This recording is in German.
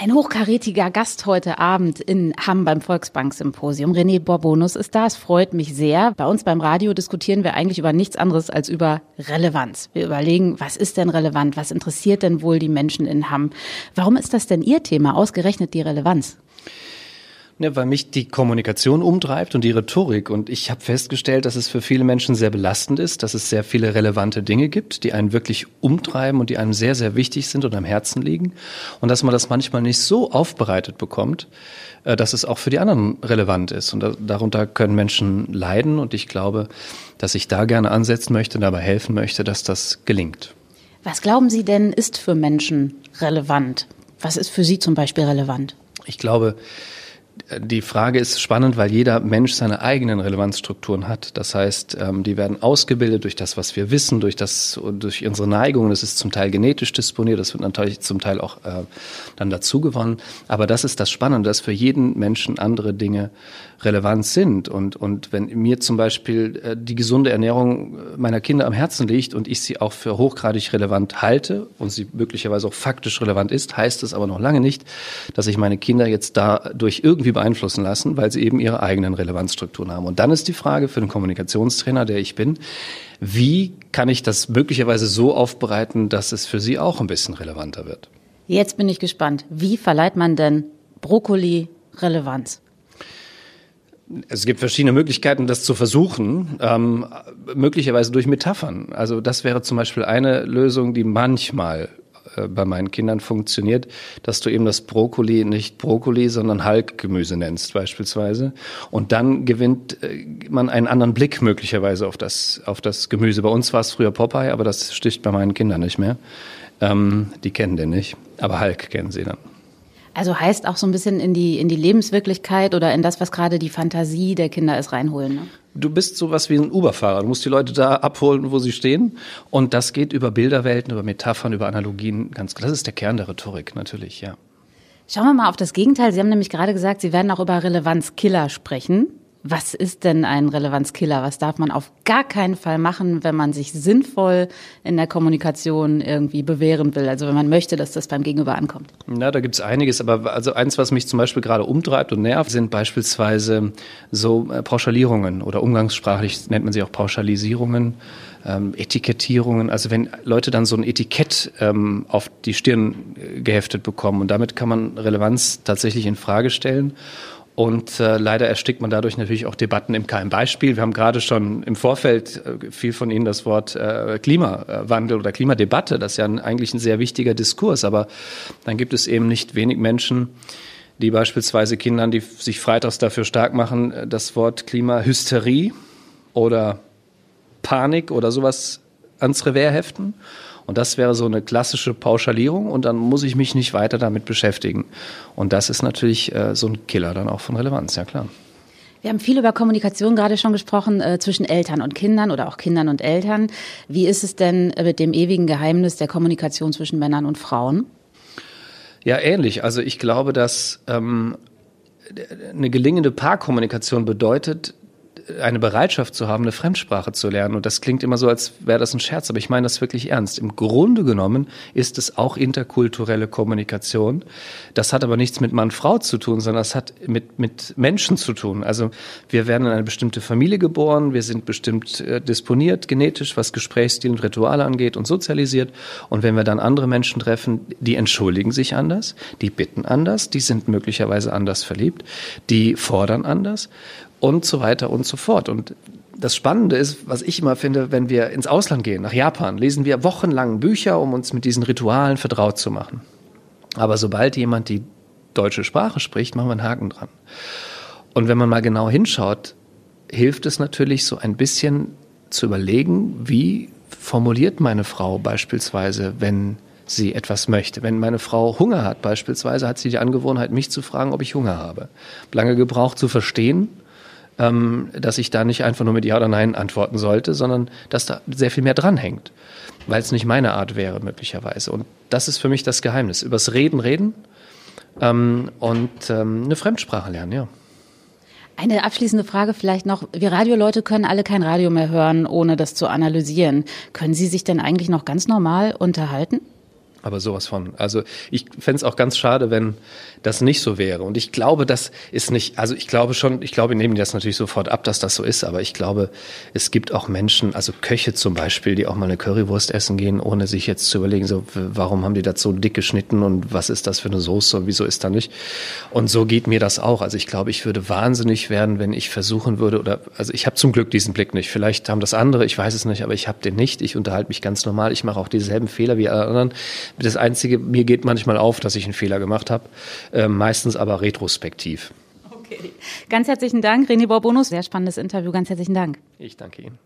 Ein hochkarätiger Gast heute Abend in Hamm beim Volksbank-Symposium. René Borbonus ist da. Es freut mich sehr. Bei uns beim Radio diskutieren wir eigentlich über nichts anderes als über Relevanz. Wir überlegen, was ist denn relevant? Was interessiert denn wohl die Menschen in Hamm? Warum ist das denn Ihr Thema? Ausgerechnet die Relevanz? Ja, weil mich die Kommunikation umtreibt und die Rhetorik. Und ich habe festgestellt, dass es für viele Menschen sehr belastend ist, dass es sehr viele relevante Dinge gibt, die einen wirklich umtreiben und die einem sehr, sehr wichtig sind und am Herzen liegen. Und dass man das manchmal nicht so aufbereitet bekommt, äh, dass es auch für die anderen relevant ist. Und darunter können Menschen leiden. Und ich glaube, dass ich da gerne ansetzen möchte, dabei helfen möchte, dass das gelingt. Was glauben Sie denn ist für Menschen relevant? Was ist für Sie zum Beispiel relevant? Ich glaube, die Frage ist spannend, weil jeder Mensch seine eigenen Relevanzstrukturen hat. Das heißt, ähm, die werden ausgebildet durch das, was wir wissen, durch das, durch unsere Neigungen. Das ist zum Teil genetisch disponiert, das wird natürlich zum Teil auch äh, dann dazu gewonnen. Aber das ist das Spannende, dass für jeden Menschen andere Dinge relevant sind. Und, und wenn mir zum Beispiel äh, die gesunde Ernährung meiner Kinder am Herzen liegt und ich sie auch für hochgradig relevant halte und sie möglicherweise auch faktisch relevant ist, heißt es aber noch lange nicht, dass ich meine Kinder jetzt dadurch irgendwie beeinflussen lassen, weil sie eben ihre eigenen Relevanzstrukturen haben. Und dann ist die Frage für den Kommunikationstrainer, der ich bin, wie kann ich das möglicherweise so aufbereiten, dass es für sie auch ein bisschen relevanter wird? Jetzt bin ich gespannt. Wie verleiht man denn Brokkoli Relevanz? Es gibt verschiedene Möglichkeiten, das zu versuchen, ähm, möglicherweise durch Metaphern. Also das wäre zum Beispiel eine Lösung, die manchmal äh, bei meinen Kindern funktioniert, dass du eben das Brokkoli nicht Brokkoli, sondern Halkgemüse nennst beispielsweise. Und dann gewinnt äh, man einen anderen Blick möglicherweise auf das, auf das Gemüse. Bei uns war es früher Popeye, aber das sticht bei meinen Kindern nicht mehr. Ähm, die kennen den nicht, aber Hulk kennen sie dann. Also heißt auch so ein bisschen in die, in die Lebenswirklichkeit oder in das, was gerade die Fantasie der Kinder ist, reinholen. Ne? Du bist sowas wie ein Uberfahrer. Du musst die Leute da abholen, wo sie stehen. Und das geht über Bilderwelten, über Metaphern, über Analogien. Ganz, das ist der Kern der Rhetorik, natürlich, ja. Schauen wir mal auf das Gegenteil. Sie haben nämlich gerade gesagt, Sie werden auch über Relevanzkiller sprechen. Was ist denn ein Relevanzkiller? Was darf man auf gar keinen Fall machen, wenn man sich sinnvoll in der Kommunikation irgendwie bewähren will? Also wenn man möchte, dass das beim Gegenüber ankommt. Na, da gibt's einiges. Aber also eins, was mich zum Beispiel gerade umtreibt und nervt, sind beispielsweise so äh, Pauschalierungen oder umgangssprachlich nennt man sie auch Pauschalisierungen. Ähm, Etikettierungen, also wenn Leute dann so ein Etikett ähm, auf die Stirn äh, geheftet bekommen und damit kann man Relevanz tatsächlich in Frage stellen. Und äh, leider erstickt man dadurch natürlich auch Debatten im Keim. Beispiel, wir haben gerade schon im Vorfeld äh, viel von Ihnen das Wort äh, Klimawandel oder Klimadebatte. Das ist ja ein, eigentlich ein sehr wichtiger Diskurs. Aber dann gibt es eben nicht wenig Menschen, die beispielsweise Kindern, die sich freitags dafür stark machen, äh, das Wort Klimahysterie oder Panik oder sowas ans Revers heften. Und das wäre so eine klassische Pauschalierung und dann muss ich mich nicht weiter damit beschäftigen. Und das ist natürlich äh, so ein Killer dann auch von Relevanz, ja klar. Wir haben viel über Kommunikation gerade schon gesprochen äh, zwischen Eltern und Kindern oder auch Kindern und Eltern. Wie ist es denn mit dem ewigen Geheimnis der Kommunikation zwischen Männern und Frauen? Ja, ähnlich. Also ich glaube, dass ähm, eine gelingende Paarkommunikation bedeutet, eine Bereitschaft zu haben, eine Fremdsprache zu lernen. Und das klingt immer so, als wäre das ein Scherz, aber ich meine das wirklich ernst. Im Grunde genommen ist es auch interkulturelle Kommunikation. Das hat aber nichts mit Mann-Frau zu tun, sondern das hat mit, mit Menschen zu tun. Also wir werden in eine bestimmte Familie geboren, wir sind bestimmt äh, disponiert genetisch, was Gesprächsstil und Rituale angeht und sozialisiert. Und wenn wir dann andere Menschen treffen, die entschuldigen sich anders, die bitten anders, die sind möglicherweise anders verliebt, die fordern anders und so weiter und so fort. Und das Spannende ist, was ich immer finde, wenn wir ins Ausland gehen, nach Japan, lesen wir wochenlang Bücher, um uns mit diesen Ritualen vertraut zu machen. Aber sobald jemand die deutsche Sprache spricht, machen wir einen Haken dran. Und wenn man mal genau hinschaut, hilft es natürlich so ein bisschen zu überlegen, wie formuliert meine Frau beispielsweise, wenn sie etwas möchte. Wenn meine Frau Hunger hat beispielsweise, hat sie die Angewohnheit, mich zu fragen, ob ich Hunger habe. Lange gebraucht zu verstehen, ähm, dass ich da nicht einfach nur mit Ja oder Nein antworten sollte, sondern dass da sehr viel mehr dranhängt, weil es nicht meine Art wäre möglicherweise. Und das ist für mich das Geheimnis. Übers Reden reden ähm, und ähm, eine Fremdsprache lernen, ja. Eine abschließende Frage vielleicht noch. Wir Radioleute können alle kein Radio mehr hören, ohne das zu analysieren. Können Sie sich denn eigentlich noch ganz normal unterhalten? Aber sowas von. Also ich fände es auch ganz schade, wenn das nicht so wäre. Und ich glaube, das ist nicht, also ich glaube schon, ich glaube, nehmen die das natürlich sofort ab, dass das so ist, aber ich glaube, es gibt auch Menschen, also Köche zum Beispiel, die auch mal eine Currywurst essen gehen, ohne sich jetzt zu überlegen, so, warum haben die das so dick geschnitten und was ist das für eine Soße und wieso ist da nicht? Und so geht mir das auch. Also ich glaube, ich würde wahnsinnig werden, wenn ich versuchen würde, oder, also ich habe zum Glück diesen Blick nicht. Vielleicht haben das andere, ich weiß es nicht, aber ich habe den nicht. Ich unterhalte mich ganz normal. Ich mache auch dieselben Fehler wie alle anderen. Das Einzige, mir geht manchmal auf, dass ich einen Fehler gemacht habe, äh, meistens aber retrospektiv. Okay. Ganz herzlichen Dank, René Borbonus. Sehr spannendes Interview. Ganz herzlichen Dank. Ich danke Ihnen.